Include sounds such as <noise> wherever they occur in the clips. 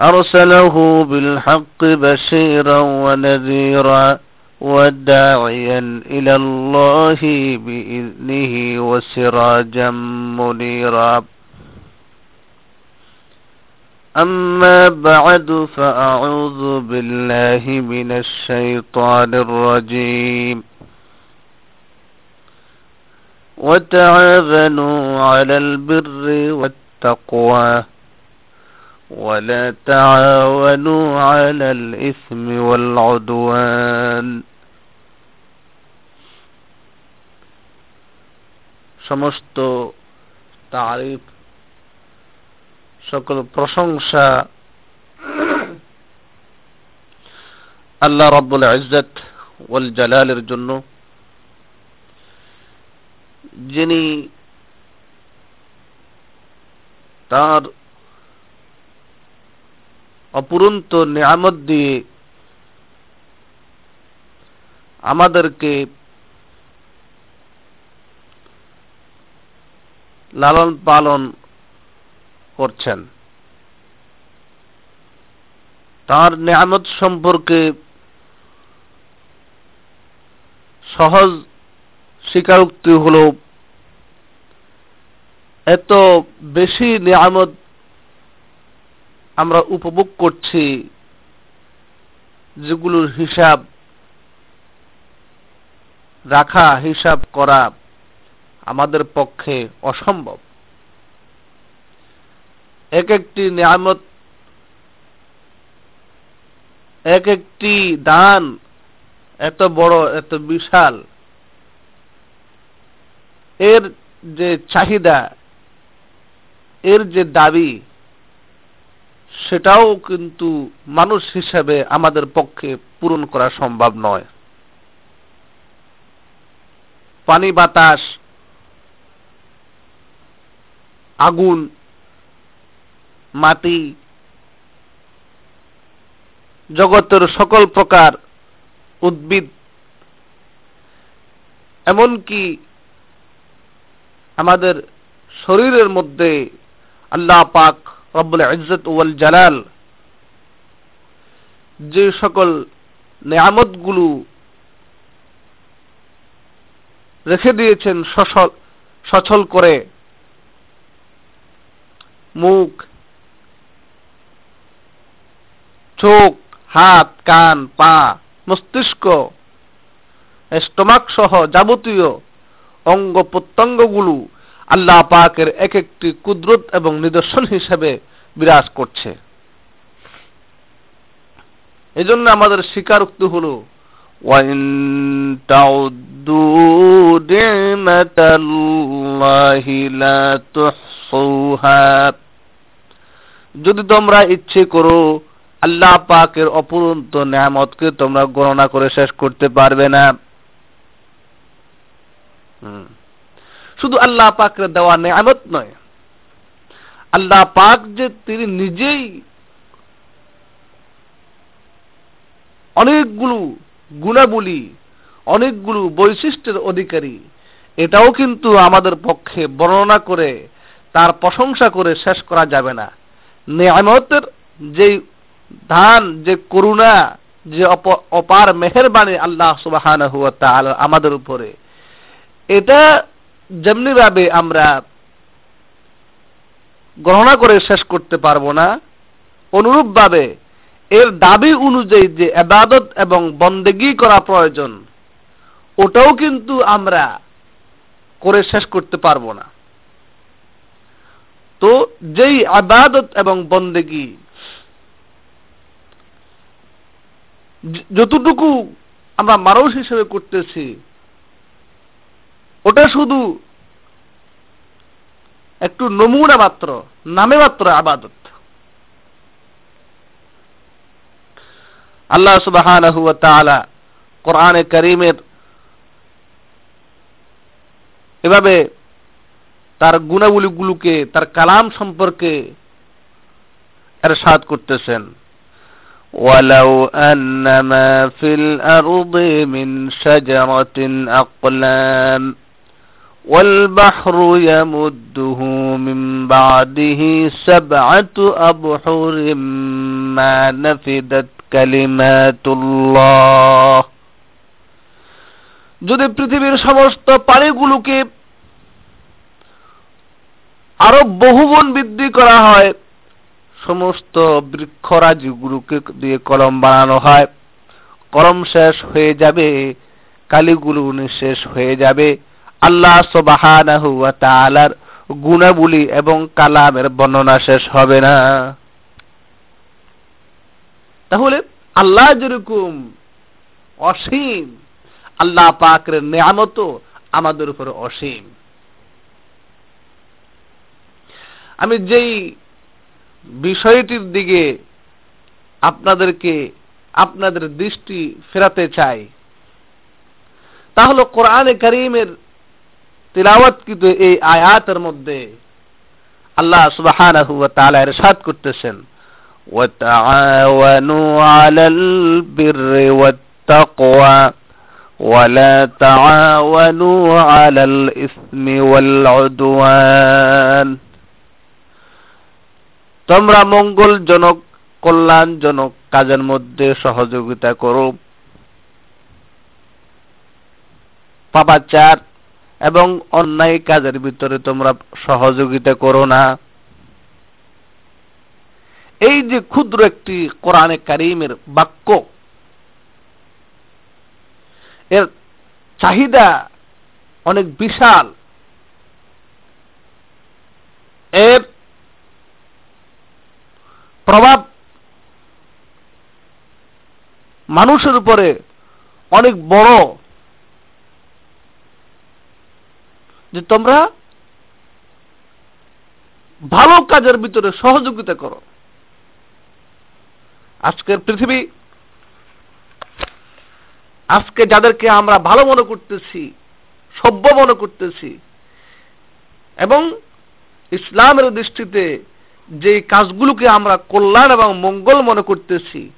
أرسله بالحق بشيرا ونذيرا وداعيا إلى الله بإذنه وسراجا منيرا. أما بعد فأعوذ بالله من الشيطان الرجيم. وتعاونوا على البر والتقوى. ولا تعاونوا على الإثم والعدوان সমস্ত তারিফ সকল প্রশংসা আল্লাহ রব্বুল ইজ্জত ওয়াল জালালের জন্য যিনি তার অপুরন্ত নিয়ামত দিয়ে আমাদেরকে লালন পালন করছেন। তার নিয়ামত সম্পর্কে সহজ স্বীকারোক্তি হল, এত বেশি নিয়ামত আমরা উপভোগ করছি যেগুলোর হিসাব রাখা, হিসাব করা আমাদের পক্ষে অসম্ভব। এক একটি নিয়ামত, এক একটি দান এত বড়, এত বিশাল। এর যে চাহিদা, এর যে দাবি সেটাও কিন্তু মানুষ হিসাবে আমাদের পক্ষে পূরণ করা সম্ভব নয়। পানি, বাতাস, আগুন, মাটি, জগতের সকল প্রকার উদ্ভিদ, এমনকি আমাদের শরীরের মধ্যে আল্লাহ পাক রব্বুল ইজ্জত ওয়াল জালাল। যে সকল নিয়ামতগুলো রেখে দিয়েছেন সচল সচল করে, মুখ, চোখ, হাত, কান, পা, মস্তিষ্ক, স্টমাক সহ যাবতীয় অঙ্গ প্রত্যঙ্গগুলো আল্লাহ পাকের এক একটি কুদরত এবং নিদর্শন হিসেবে বিরাজ করছে। এজন্য আমাদের স্বীকারোক্তি হল যদি তোমরা ইচ্ছে করো, আল্লাহ পাকের অপুরন্ত নিয়ামতকে তোমরা গণনা করে শেষ করতে পারবে না। শুধু আল্লাহ পাকের দেওয়া নেয়ামত নয়। আল্লাহ পাক যে তিনি নিজেই অনেকগুলো গুণাবলী, অনেকগুলো বৈশিষ্ট্যের অধিকারী, এটাও কিন্তু আমাদের পক্ষে বর্ণনা করে, তার প্রশংসা করে শেষ করা যাবে না। নেয়ামতের যে ধান, যে করুণা, যে অপার মেহরবানি আল্লাহ সুবাহ আমাদের উপরে, এটা যেমনি ভাবে আমরা গণনা করে শেষ করতে পারব না, অনুরূপ ভাবে এর দাবি অনুযায়ী যে এবাদত এবং বন্দেগি করা প্রয়োজন, ওটাও কিন্তু আমরা করে শেষ করতে পারব না। তো যেই আবাদত এবং বন্দেগি যতটুকু আমরা মানুষ হিসেবে করতেছি ওটা শুধু একটু নমুনা মাত্র নামে মাত্র আবাদত আল্লাহ সুবাহ কোরআনে করিমের এভাবে তার গুণাবলীগুলোকে তার কালাম সম্পর্কে এরশাদ করতেছেন ولو أن ما في الأرض من شجرة أقلام والبحر يمده من بعده سبعة أبحر ما نفدت كلمات الله যদি পৃথিবীর সমস্ত পানিগুলোকে আরো বহুগুণ বৃদ্ধি করা হয় সমস্ত বৃক্ষরাজিগুলোকে দিয়ে কলম বানানো হয় কলম শেষ হয়ে যাবে কালিগুলো শেষ হয়ে যাবে আল্লাহ সবাহানাহু তাআলার গুণাবলী এবং কালামের বর্ণনা শেষ হবে না। তাহলে আল্লাহ যেরকম অসীম, আল্লাহ পাকের নিয়ামত আমাদের উপর অসীম। আমি যেই বিষয়টির দিকে আপনাদেরকে আপনাদের দৃষ্টি ফেরাতে চাই তাহলে হল কোরআনে করিমের তিলাওয়াতকৃত এই আয়াতের মধ্যে আল্লাহ সুবহানাহু ওয়া তাআলা ইরশাদ করতেছেন وتعاونوا على البر والتقوى ولا تعاونوا على الإثم والعدوان তোমরা মঙ্গলজনক কল্যাণজনক কাজের মধ্যে সহযোগিতা করো পাপাচার এবং অন্যায় কাজের ভিতরে তোমরা সহযোগিতা করো না। এই যে ক্ষুদ্র একটি কোরআনে কারিমের বাক্য, এর চাহিদা অনেক বিশাল। এর প্রভাব মানুষের উপরে অনেক বড়। যে তোমরা ভালো কাজের ভিতরে সহযোগিতা করো। আজকের পৃথিবী, আজকে যাদেরকে আমরা ভালো মনে করতেছি, সভ্য মনে করতেছি, এবং ইসলামের দৃষ্টিতে যে কাজগুলোকে আমরা কল্যাণ এবং মঙ্গল মনে করতেছি,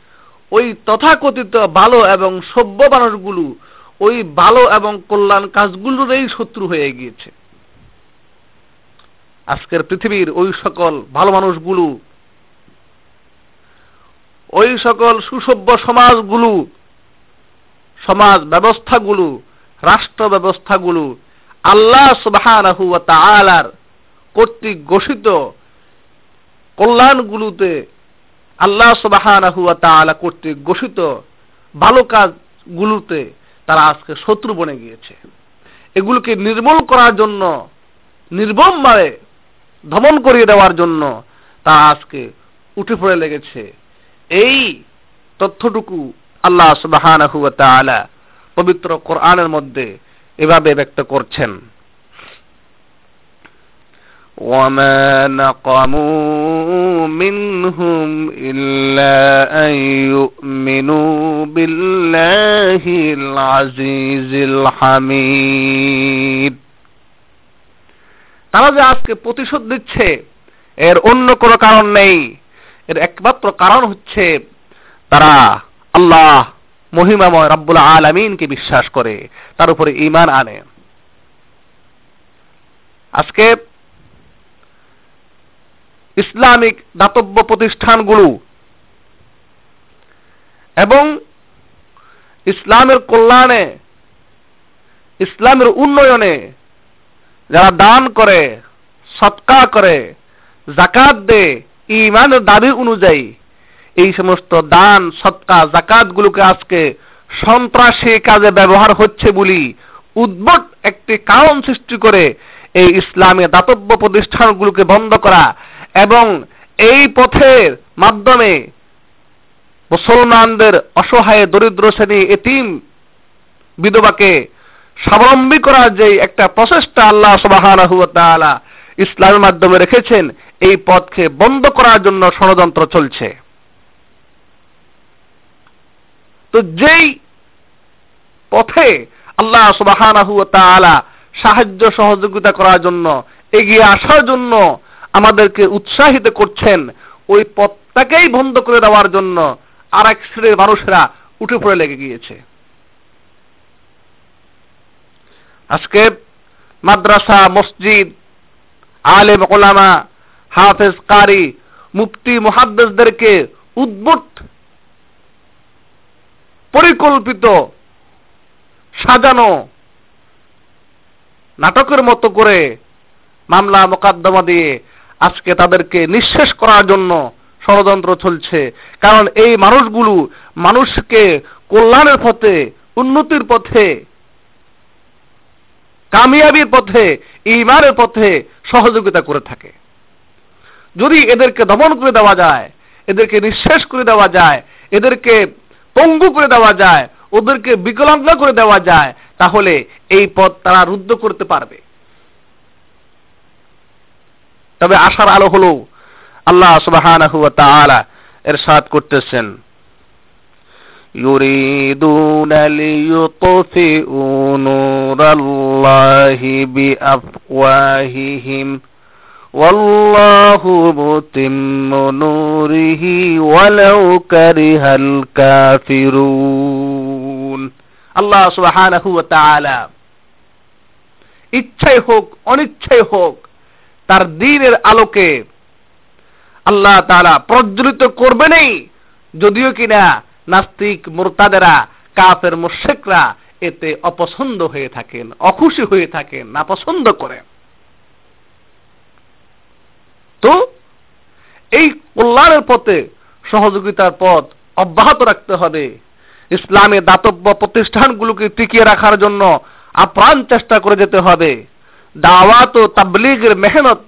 ওই তথাকথিত ভালো এবং সভ্য মানুষগুলো ওই ভালো এবং কল্যাণ কাজগুলোরই শত্রু হয়ে গিয়েছে। আজকের পৃথিবীর ওই সকল ভালো মানুষগুলো, ওই সকল সুসভ্য সমাজগুলো, সমাজ ব্যবস্থাগুলো, রাষ্ট্র ব্যবস্থাগুলো আল্লাহ সুবাহ কর্তৃক ঘোষিত কল্যাণগুলোতে আল্লাহ সুবাহ কর্তৃক ঘোষিত ভালো কাজগুলোতে তারা আজকে শত্রু বনে গিয়েছে। এগুলোকে নির্মূল করার জন্য নির্মমভাবে দমন করিয়ে দেওয়ার জন্য তারা আজকে উঠে পড়ে লেগেছে। এই তথ্যটুকু আল্লাহ সুবাহ পবিত্র কোরআনের মধ্যে এভাবে ব্যক্ত করছেন। وما نقموا منهم إلا أن يؤمنوا بالله العزيز الحميد তারা যে আজকে প্রতিশোধ দিচ্ছে এর অন্য কোনো কারণ নেই এর একমাত্র কারণ হচ্ছে তারা আল্লাহ মহিমাময় রব্বুল আলমিনকে বিশ্বাস করে তার উপরে ইমান আনে আজকে ইসলামিক দাতব্য প্রতিষ্ঠানগুলো। এবং ইসলামের কল্যাণে, ইসলামের উন্নয়নে যারা দান করে সৎকার করে, জাকাত দে ইমানের দাবি অনুযায়ী এই সমস্ত দান, সৎকা জাকাত গুলোকে আজকে সন্ত্রাসী কাজে ব্যবহার হচ্ছে বলি উদ্ভট একটি কারণ সৃষ্টি করে এই ইসলামী দাতব্য প্রতিষ্ঠানগুলোকে বন্ধ করা এবং এই পথের মাধ্যমে মুসলমানদের অসহায় দরিদ্র শ্রেণি এতিম বিধবাকে স্বাবলম্বী করার যে একটা প্রচেষ্টা আল্লাহ তাআলা ইসলামের মাধ্যমে রেখেছেন, এই পথকে বন্ধ করার জন্য ষড়যন্ত্র চলছে। তো যেই পথে আল্লাহ তাআলা সাহায্য সহযোগিতা করার জন্য এগিয়ে আসার জন্য আমাদেরকে উৎসাহিত করছেন ওই পথটাকেই বন্ধ করে দেওয়ার জন্য আর এক শ্রেণির মানুষেরা উঠে পড়ে লেগে গিয়েছে। আজকে মাদ্রাসা, মসজিদ, আলেম, ওলামা, হাফেজ, কারি, মুফতি, মুহাদ্দেসদেরকে উদ্ভুত, পরিকল্পিত, সাজানো নাটকের মতো করে মামলা মোকদ্দমা দিয়ে আজকে তাদেরকে নিঃশেষ করার জন্য ষড়যন্ত্র চলছে। কারণ এই মানুষগুলো মানুষকে কল্যাণের পথে, উন্নতির পথে, কামিয়াবির পথে ইমানের পথে সহযোগিতা করে থাকে। যদি এদেরকে দমন করে দেওয়া যায়, এদেরকে নিঃশেষ করে দেওয়া যায়, এদেরকে পঙ্গু করে দেওয়া যায়, ওদেরকে বিকলাঙ্গ করে দেওয়া যায়, তাহলে এই পথ তারা রুদ্ধ করতে পারবে। তবে আশার আলো হলো আল্লাহ সুবহানাহু ওয়া তাআলা ইরশাদ করতেছেন يريدون ليطفئوا نور الله بأفواههم والله متم نوره ولو كره الكافرون আল্লাহ সুবহানাহু ওয়া তাআলা ইচ্ছাই হোক অনিচ্ছাই হোক তার দিনের আলোকে আল্লাহ তাআলা প্রজ্বলিত করবেনই। যদিও কিনা নাস্তিক মোরতাদেরা, কাফের মুশেকরা এতে অপছন্দ হয়ে থাকেন, অখুশি হয়ে থাকেন না পছন্দ করেন। তো এই কল্যাণের পথে সহযোগিতার পথ অব্যাহত রাখতে হবে। ইসলামে দাতব্য প্রতিষ্ঠানগুলোকে টিকিয়ে রাখার জন্য আপ্রাণ চেষ্টা করে যেতে হবে। দাওয়াত ও তাবলিগের মেহনত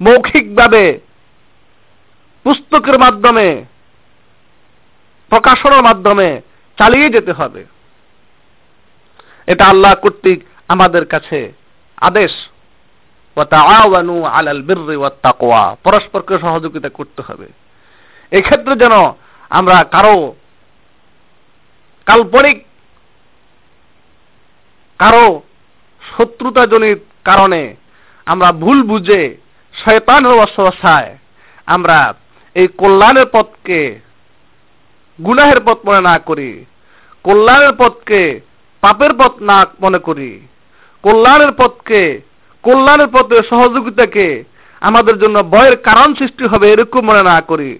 মৌখিকভাবে পুস্তকের মাধ্যমে, প্রকাশনার মাধ্যমে চালিয়ে যেতে হবে। এটা আল্লাহ কর্তৃক আমাদের কাছে আদেশ। পরস্পরকে সহযোগিতা করতে হবে। এক্ষেত্রে যেন আমরা কারও কাল্পনিক কারও শত্রুতাজনিত কারণে আমরা ভুল বুঝে শয়তানের অসহায়। আমরা এই কল্যাণের পথকে গুনাহের পথ মনে না করি, কল্যাণের পথকে পাপের পথ না মনে করি, কল্যাণের পথকে, কল্যাণের পথে সহযোগিতাকে আমাদের জন্য ভয়ের কারণ সৃষ্টি হবে এরকম মনে না করি।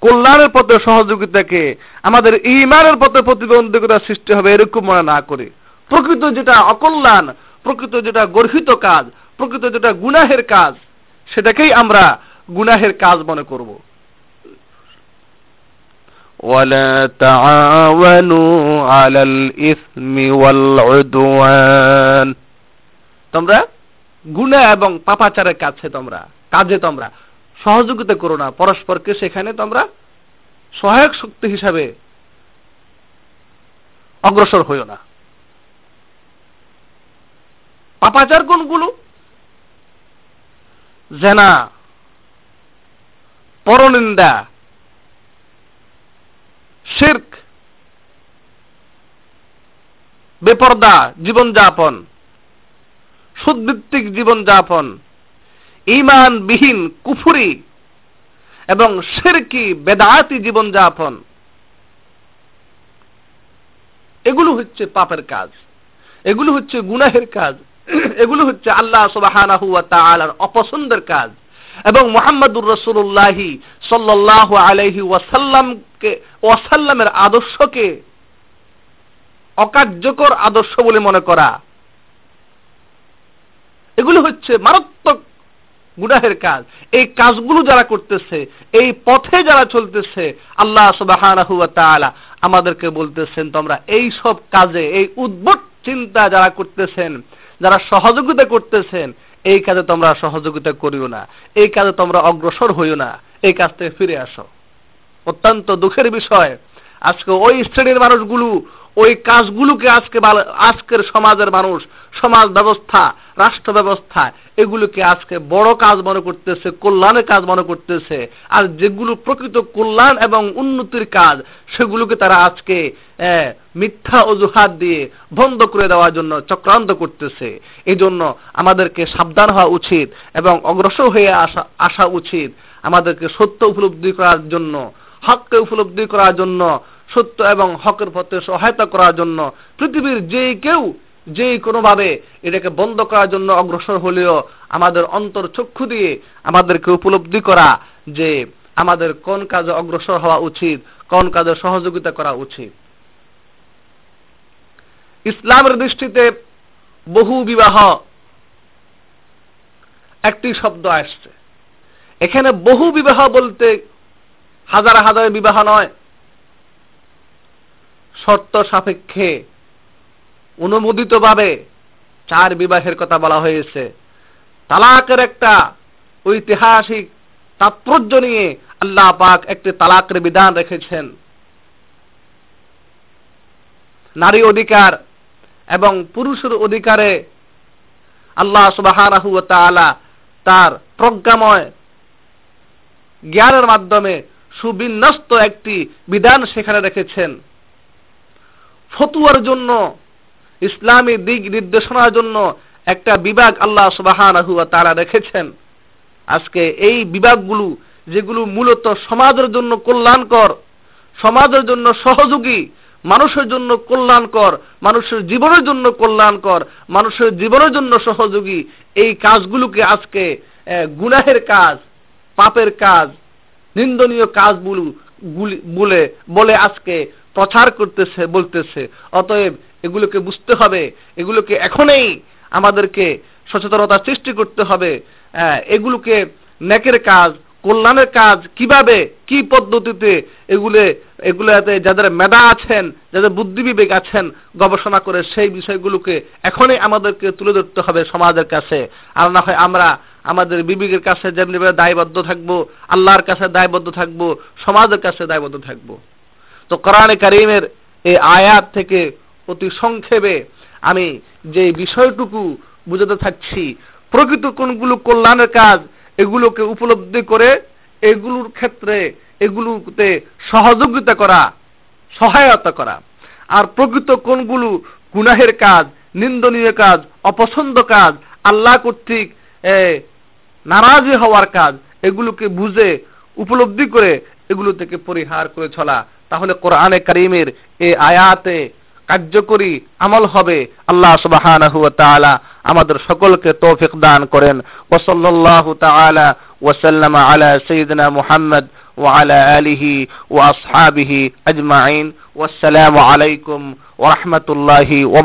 কল্যাণের পথে সহযোগিতাকে আমাদের ইমানের পথে প্রতিবন্ধকতা সৃষ্টি হবে এরকম মনে না করি। প্রকৃত যেটা অকল্যাণ প্রকৃত যেটা গর্হিত কাজ প্রকৃত যেটা গুনাহের কাজ সেটাকেই আমরা গুনাহের কাজ মনে করব ولا تعاونوا على الإثم والعدوان তোমরা গুণা এবং পাপাচারের কাছে তোমরা কাজে তোমরা সহযোগিতা করো না পরস্পরকে সেখানে তোমরা সহায়ক শক্তি হিসাবে অগ্রসর হইও না পাপাচার কোনগুলো? জেনা, পরনিন্দা, শির্ক, বেপর্দা, জীবনযাপন, সুদভিত্তিক জীবনযাপন ইমানবিহীন কুফুরি এবং শেরকি, বেদায়াতি জীবনযাপন। এগুলো হচ্ছে পাপের কাজ। এগুলো হচ্ছে গুনাহের কাজ। <clears throat> এগুলো হচ্ছে আল্লাহ তাআলার অপছন্দের কাজ। এবং মোহাম্মদুর রসুল্লাহি সাল্লাহ আলহি ওয়াসাল্লামকে, ওয়াসাল্লামের আদর্শকে অকার্যকর আদর্শ বলে মনে করা। এগুলো হচ্ছে মারাত্মক গুনাহের কাজ। এই কাজগুলো যারা করতেছে, এই পথে যারা চলতেছে, আল্লাহ সুবাহ আমাদেরকে বলতেছেন, তোমরা এই সব কাজে, এই উদ্ভট চিন্তা যারা করতেছেন যারা সহযোগিতা করতেছেন, এই কাজে তোমরা সহযোগিতা করিও না। এই কাজে তোমরা অগ্রসর হইও না। এই কাজ থেকে ফিরে আসো। অত্যন্ত দুঃখের বিষয়, আজকে ওই শ্রেণির মানুষগুলো, ওই কাজগুলোকে আজকে আজকের সমাজের মানুষ, সমাজ ব্যবস্থা, রাষ্ট্র ব্যবস্থা, এগুলোকে আজকে বড় কাজ মনে করতেছে, কল্যাণের কাজ মনে করতেছে। আর যেগুলো প্রকৃত কল্যাণ এবং উন্নতির কাজ, সেগুলোকে তারা আজকে মিথ্যা অজুহাত দিয়ে বন্ধ করে দেওয়ার জন্য চক্রান্ত করতেছে। এই জন্য আমাদেরকে সাবধান হওয়া উচিত এবং অগ্রসর হয়ে আসা আসা উচিত। আমাদেরকে সত্য উপলব্ধি করার জন্য, হককে উপলব্ধি করার জন্য, সত্য এবং হকের পথে সহায়তা করার জন্য পৃথিবীর যে কেউ, যে কোনোভাবে এটাকে বন্ধ করার জন্য অগ্রসর হলেও আমাদের অন্তর চক্ষু দিয়ে আমাদেরকে উপলব্ধি করা যে আমাদের কোন কাজে অগ্রসর হওয়া উচিত, কোন কাজে সহযোগিতা করা উচিত। ইসলামের দৃষ্টিতে বহু বিবাহ একটি শব্দ আসছে। এখানে বহু বিবাহ বলতে হাজার হাজার বিবাহ নয়। শর্ত সাপেক্ষে অনুমোদিতভাবে চার বিবাহের কথা বলা হয়েছে। তালাকের একটা ঐতিহাসিক তাৎপর্য নিয়ে আল্লাহ পাক একটি তালাকের বিধান রেখেছেন। নারী অধিকার এবং পুরুষের অধিকারে আল্লাহ সুবাহ তার প্রজ্ঞাময় জ্ঞানের মাধ্যমে সুবিন্যস্ত একটি বিধান সেখানে রেখেছেন। ফতুয়ার জন্য, ইসলামী দিক নির্দেশনার জন্য একটা বিভাগ আল্লাহ সুবাহান তারা রেখেছেন। আজকে এই বিভাগগুলো, যেগুলো মূলত সমাজের জন্য কল্যাণকর, সমাজের জন্য সহযোগী মানুষের জন্য কল্যাণকর, মানুষের জীবনের জন্য কল্যাণকর, মানুষের জীবনের জন্য সহযোগী এই কাজগুলোকে আজকে গুনাহের কাজ, পাপের কাজ, নিন্দনীয় কাজগুলো বলে বলে আজকে প্রচার করতেছে, বলতেছে। অতএব এগুলোকে বুঝতে হবে, এগুলোকে এখনই আমাদেরকে সচেতনতা সৃষ্টি করতে হবে এগুলোকে নেকের কাজ কল্যাণের কাজ, কীভাবে, কি পদ্ধতিতে এগুলো, এগুলোতে যাদের মেধা আছেন, যাদের বুদ্ধি বিবেক আছেন, গবেষণা করে সেই বিষয়গুলোকে এখনই আমাদেরকে তুলে ধরতে হবে সমাজের কাছে। আর না হয় আমরা আমাদের বিবেকের কাছে যেমনি দায়বদ্ধ থাকব, আল্লাহর কাছে দায়বদ্ধ থাকব, সমাজের কাছে দায়বদ্ধ থাকব। তো কোরআনে কারিমের এই আয়াত থেকে অতি সংক্ষেপে আমি যে বিষয়টুকু বুঝাতে থাকছি, প্রকৃত কোনগুলো কল্যাণের কাজ এগুলোকে উপলব্ধি করে এগুলোর ক্ষেত্রে এগুলোতে সহযোগিতা করা, সহায়তা করা। আর প্রকৃত কোনগুলো গুনাহের কাজ, নিন্দনীয় কাজ, অপছন্দ কাজ, আল্লাহ কর্তৃক নারাজি হওয়ার কাজ, এগুলোকে বুঝে, উপলব্ধি করে এগুলো থেকে পরিহার করে চলা। তাহলে কোরআনে করিমের এই আয়াতে কার্যকরী আমল হবে। আল্লাহ সুবহানাহু ওয়া আমাদের সকলকে তৌফিক দান করেন। ওয়া সাল্লাল্লাহু তাআলা ওয়া সাল্লামা আলা মুহাম্মদ ওয়া আলা আলিহি ওয়া আজমাইন। ওয়াসসালামু আলাইকুম ওয়া রাহমাতুল্লাহি ওয়া